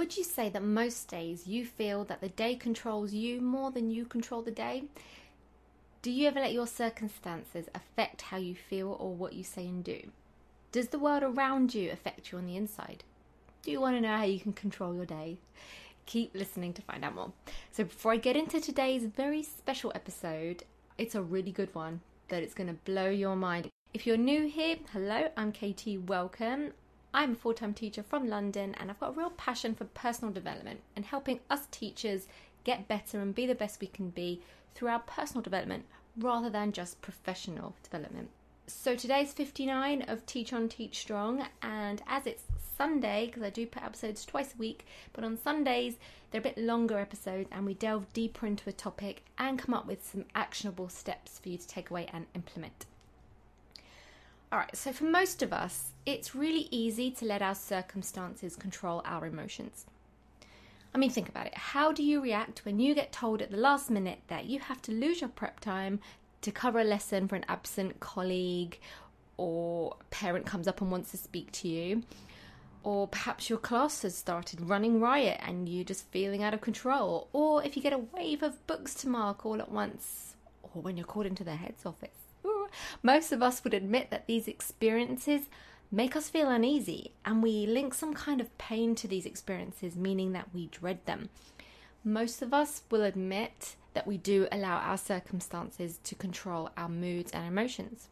Would you say that most days you feel that the day controls you more than you control the day? Do you ever let your circumstances affect how you feel or what you say and do? Does the world around you affect you on the inside? Do you want to know how you can control your day? Keep listening to find out more. So, before I get into today's very special episode, it's a really good one that it's going to blow your mind. If you're new here, hello, I'm Katie, welcome. I'm a full time teacher from London and I've got a real passion for personal development and helping us teachers get better and be the best we can be through our personal development rather than just professional development. So today's 59 of Teach on Teach Strong, and as it's Sunday, because I do put episodes twice a week, but on Sundays they're a bit longer episodes and we delve deeper into a topic and come up with some actionable steps for you to take away and implement. Alright, so for most of us, it's really easy to let our circumstances control our emotions. I mean, think about it. How do you react when you get told at the last minute that you have to lose your prep time to cover a lesson for an absent colleague, or parent comes up and wants to speak to you? Or perhaps your class has started running riot and you're just feeling out of control. Or if you get a wave of books to mark all at once, or when you're called into the head's office. Most of us would admit that these experiences make us feel uneasy and we link some kind of pain to these experiences, meaning that we dread them. Most of us will admit that we do allow our circumstances to control our moods and emotions.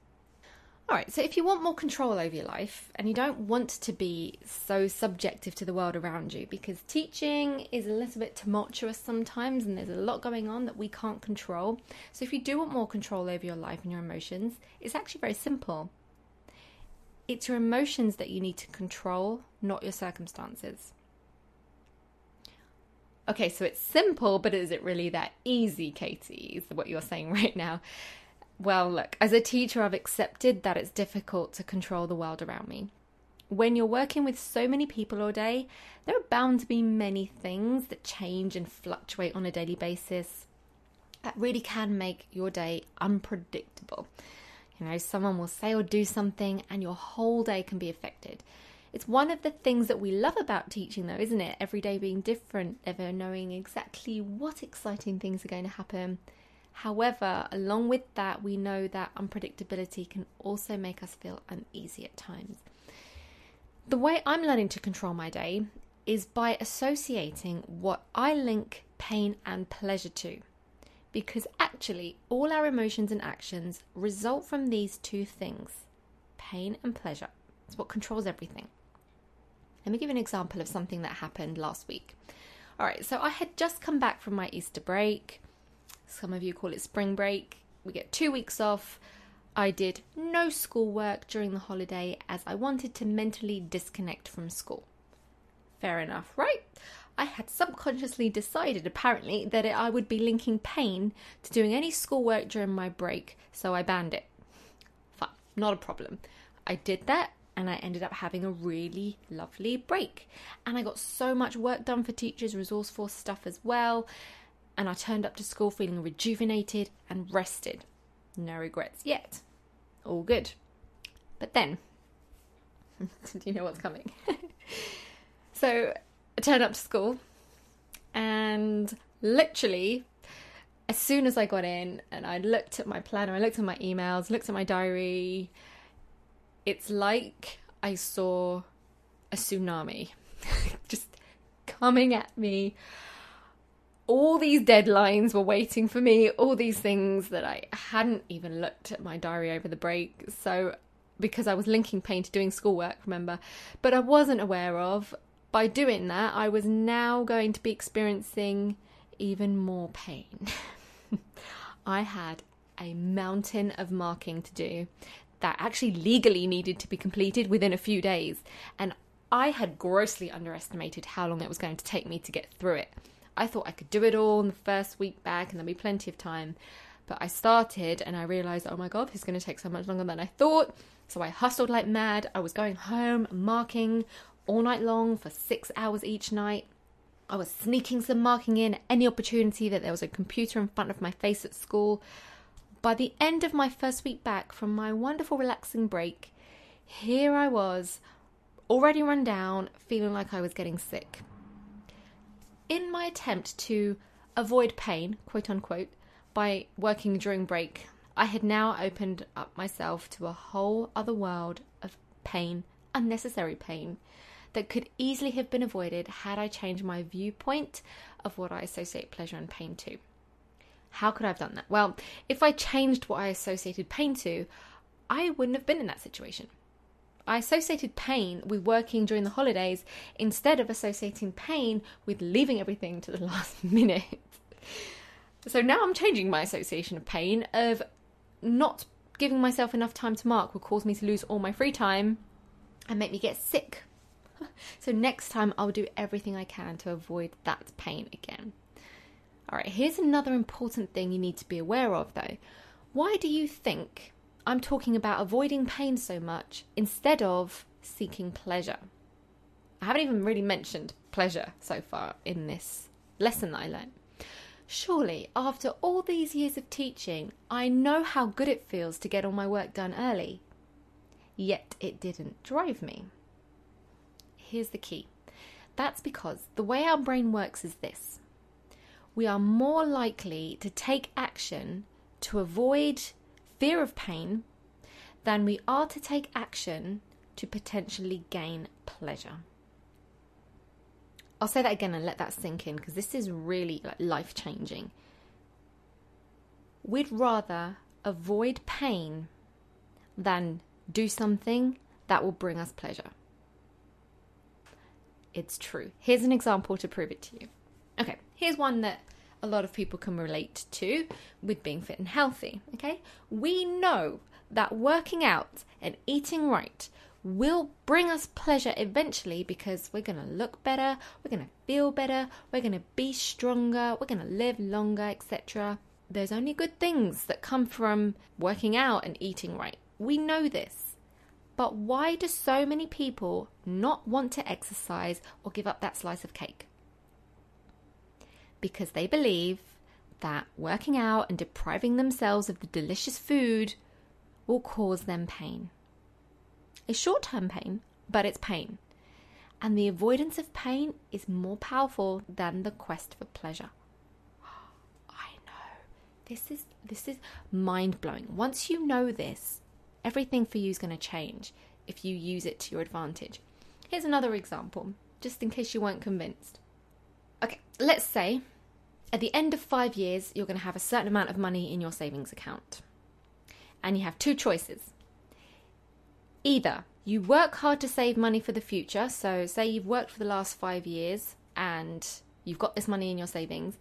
Alright, so if you want more control over your life and you don't want to be so subjective to the world around you, because teaching is a little bit tumultuous sometimes and there's a lot going on that we can't control. So if you do want more control over your life and your emotions, it's actually very simple. It's your emotions that you need to control, not your circumstances. Okay, so it's simple, but is it really that easy, Katie? Is what you're saying right now. Well, look, as a teacher, I've accepted that it's difficult to control the world around me. When you're working with so many people all day, there are bound to be many things that change and fluctuate on a daily basis that really can make your day unpredictable. You know, someone will say or do something, and your whole day can be affected. It's one of the things that we love about teaching, though, isn't it? Every day being different, never knowing exactly what exciting things are going to happen However, along with that, we know that unpredictability can also make us feel uneasy at times. The way I'm learning to control my day is by associating what I link pain and pleasure to. Because actually, all our emotions and actions result from these two things pain and pleasure. It's what controls everything. Let me give you an example of something that happened last week. All right, so I had just come back from my Easter break. Some of you call it spring break. We get two weeks off. I did no schoolwork during the holiday as I wanted to mentally disconnect from school. Fair enough, right? I had subconsciously decided, apparently, that I would be linking pain to doing any schoolwork during my break, so I banned it. Fine, not a problem. I did that and I ended up having a really lovely break. And I got so much work done for teachers' resource force stuff as well and I turned up to school feeling rejuvenated and rested. No regrets yet. All good. But then, do you know what's coming? so I turned up to school and literally as soon as I got in and I looked at my planner, I looked at my emails, looked at my diary, it's like I saw a tsunami just coming at me all these deadlines were waiting for me, all these things that I hadn't even looked at my diary over the break. So, because I was linking pain to doing schoolwork, remember, but I wasn't aware of. By doing that, I was now going to be experiencing even more pain. I had a mountain of marking to do that actually legally needed to be completed within a few days, and I had grossly underestimated how long it was going to take me to get through it. I thought I could do it all in the first week back and there'll be plenty of time. But I started and I realized, oh my god, this is going to take so much longer than I thought. So I hustled like mad. I was going home, marking all night long for six hours each night. I was sneaking some marking in any opportunity that there was a computer in front of my face at school. By the end of my first week back from my wonderful relaxing break, here I was, already run down, feeling like I was getting sick. In my attempt to avoid pain, quote unquote, by working during break, I had now opened up myself to a whole other world of pain, unnecessary pain, that could easily have been avoided had I changed my viewpoint of what I associate pleasure and pain to. How could I have done that? Well, if I changed what I associated pain to, I wouldn't have been in that situation. I associated pain with working during the holidays instead of associating pain with leaving everything to the last minute. So now I'm changing my association of pain of not giving myself enough time to mark will cause me to lose all my free time and make me get sick. So next time I'll do everything I can to avoid that pain again. All right, here's another important thing you need to be aware of though. Why do you think I'm talking about avoiding pain so much instead of seeking pleasure. I haven't even really mentioned pleasure so far in this lesson that I learned. Surely, after all these years of teaching, I know how good it feels to get all my work done early. Yet it didn't drive me. Here's the key that's because the way our brain works is this we are more likely to take action to avoid fear of pain than we are to take action to potentially gain pleasure. I'll say that again and let that sink in because this is really like life changing. We'd rather avoid pain than do something that will bring us pleasure. It's true. Here's an example to prove it to you. Okay, here's one that a lot of people can relate to with being fit and healthy. Okay, we know that working out and eating right will bring us pleasure eventually because we're going to look better, we're going to feel better, we're going to be stronger, we're going to live longer, etc. There's only good things that come from working out and eating right. We know this. But why do so many people not want to exercise or give up that slice of cake? Because they believe that working out and depriving themselves of the delicious food will cause them pain. It's short term pain, but it's pain. And the avoidance of pain is more powerful than the quest for pleasure. I know. This is this is mind blowing. Once you know this, everything for you is going to change if you use it to your advantage. Here's another example, just in case you weren't convinced. Okay, let's say at the end of five years, you're going to have a certain amount of money in your savings account. And you have two choices. Either you work hard to save money for the future, so say you've worked for the last five years and you've got this money in your savings,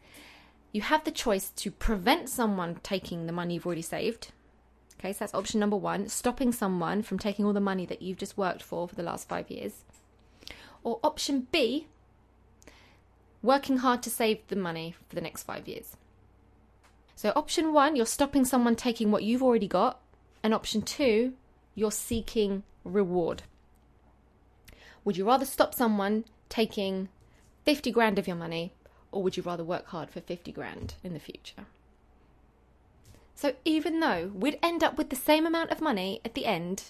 you have the choice to prevent someone taking the money you've already saved. Okay, so that's option number one, stopping someone from taking all the money that you've just worked for for the last five years. Or option B, working hard to save the money for the next five years. So, option one, you're stopping someone taking what you've already got. And option two, you're seeking reward. Would you rather stop someone taking 50 grand of your money, or would you rather work hard for 50 grand in the future? So, even though we'd end up with the same amount of money at the end,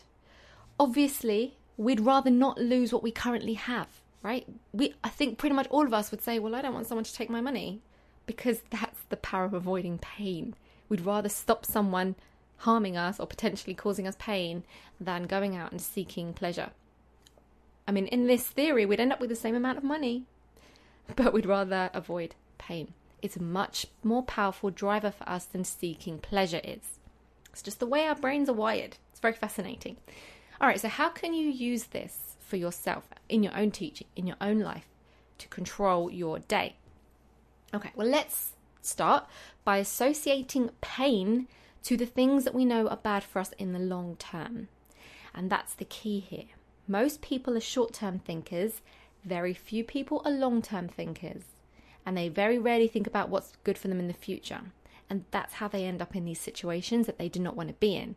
obviously we'd rather not lose what we currently have right? We, I think pretty much all of us would say, well, I don't want someone to take my money because that's the power of avoiding pain. We'd rather stop someone harming us or potentially causing us pain than going out and seeking pleasure. I mean, in this theory, we'd end up with the same amount of money, but we'd rather avoid pain. It's a much more powerful driver for us than seeking pleasure is. It's just the way our brains are wired. It's very fascinating. All right, so how can you use this for yourself in your own teaching, in your own life, to control your day. Okay, well, let's start by associating pain to the things that we know are bad for us in the long term. And that's the key here. Most people are short term thinkers, very few people are long term thinkers, and they very rarely think about what's good for them in the future. And that's how they end up in these situations that they do not want to be in.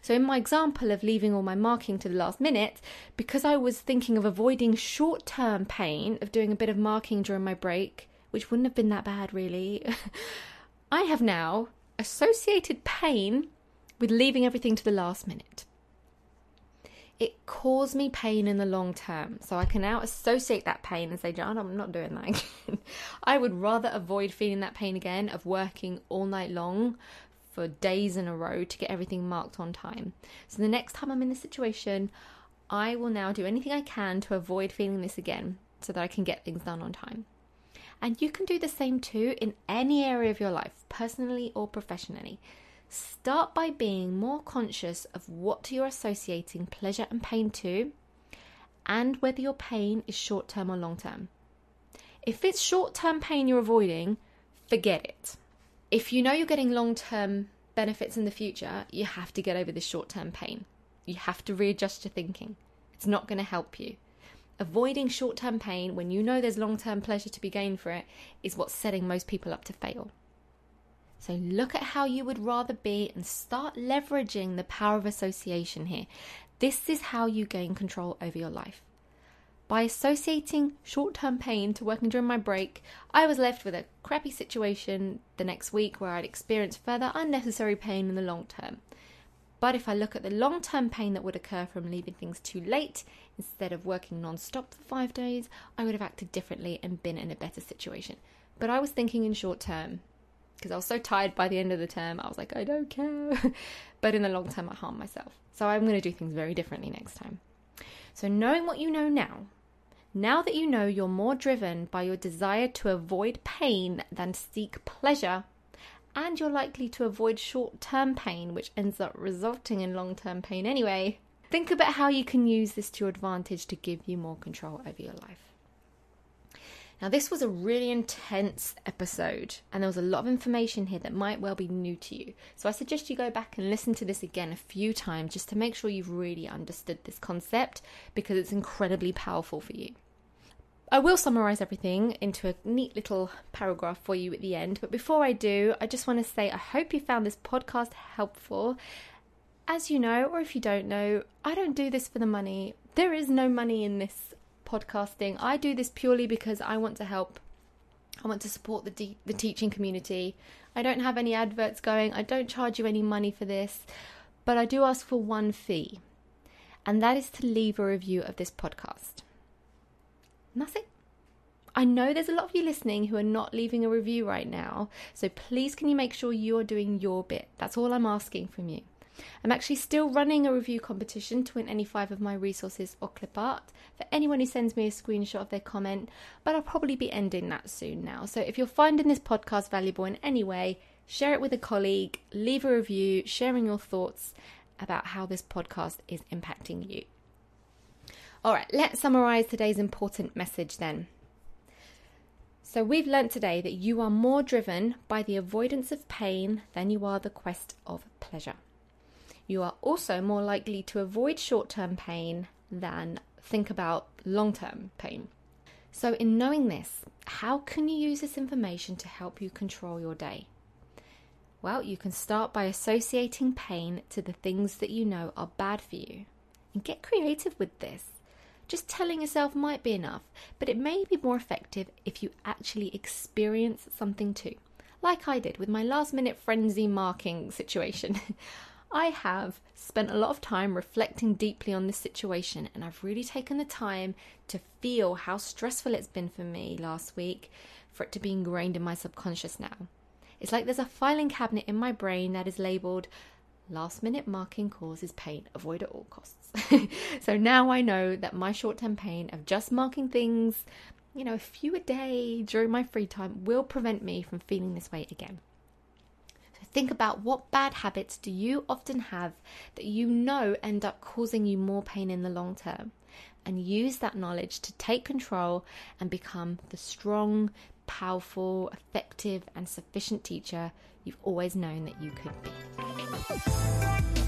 So, in my example of leaving all my marking to the last minute, because I was thinking of avoiding short term pain of doing a bit of marking during my break, which wouldn't have been that bad really, I have now associated pain with leaving everything to the last minute. it caused me pain in the long term. So I can now associate that pain and say, John, I'm not doing that again. I would rather avoid feeling that pain again of working all night long for days in a row to get everything marked on time. So the next time I'm in this situation, I will now do anything I can to avoid feeling this again so that I can get things done on time. And you can do the same too in any area of your life, personally or professionally. Start by being more conscious of what you're associating pleasure and pain to, and whether your pain is short term or long term. If it's short term pain you're avoiding, forget it. If you know you're getting long term benefits in the future, you have to get over this short term pain. You have to readjust your thinking. It's not going to help you. Avoiding short term pain when you know there's long term pleasure to be gained for it is what's setting most people up to fail. So look at how you would rather be and start leveraging the power of association here. This is how you gain control over your life. By associating short term pain to working during my break, I was left with a crappy situation the next week where I'd experience further unnecessary pain in the long term. But if I look at the long term pain that would occur from leaving things too late, instead of working non stop for five days, I would have acted differently and been in a better situation. But I was thinking in short term because I was so tired by the end of the term. I was like, I don't care. but in the long term, I harmed myself. So I'm going to do things very differently next time. So, knowing what you know now, now that you know you're more driven by your desire to avoid pain than seek pleasure, and you're likely to avoid short term pain, which ends up resulting in long term pain anyway. Think about how you can use this to your advantage to give you more control over your life. Now, this was a really intense episode, and there was a lot of information here that might well be new to you. So, I suggest you go back and listen to this again a few times just to make sure you've really understood this concept because it's incredibly powerful for you. I will summarize everything into a neat little paragraph for you at the end, but before I do, I just want to say I hope you found this podcast helpful. As you know, or if you don't know, I don't do this for the money. There is no money in this podcasting. I do this purely because I want to help. I want to support the de- the teaching community. I don't have any adverts going. I don't charge you any money for this, but I do ask for one fee. And that is to leave a review of this podcast. Nothing. I know there's a lot of you listening who are not leaving a review right now, so please can you make sure you're doing your bit? That's all I'm asking from you. I'm actually still running a review competition to win any five of my resources or clip art for anyone who sends me a screenshot of their comment, but I'll probably be ending that soon now. So if you're finding this podcast valuable in any way, share it with a colleague, leave a review, sharing your thoughts about how this podcast is impacting you. All right, let's summarize today's important message then. So, we've learnt today that you are more driven by the avoidance of pain than you are the quest of pleasure. You are also more likely to avoid short term pain than think about long term pain. So, in knowing this, how can you use this information to help you control your day? Well, you can start by associating pain to the things that you know are bad for you and get creative with this. Just telling yourself might be enough, but it may be more effective if you actually experience something too. Like I did with my last minute frenzy marking situation. I have spent a lot of time reflecting deeply on this situation, and I've really taken the time to feel how stressful it's been for me last week for it to be ingrained in my subconscious now. It's like there's a filing cabinet in my brain that is labeled Last minute marking causes pain. Avoid at all costs. so now I know that my short term pain of just marking things, you know, a few a day during my free time will prevent me from feeling this way again. So think about what bad habits do you often have that you know end up causing you more pain in the long term? And use that knowledge to take control and become the strong, powerful, effective, and sufficient teacher you've always known that you could be. Thank you.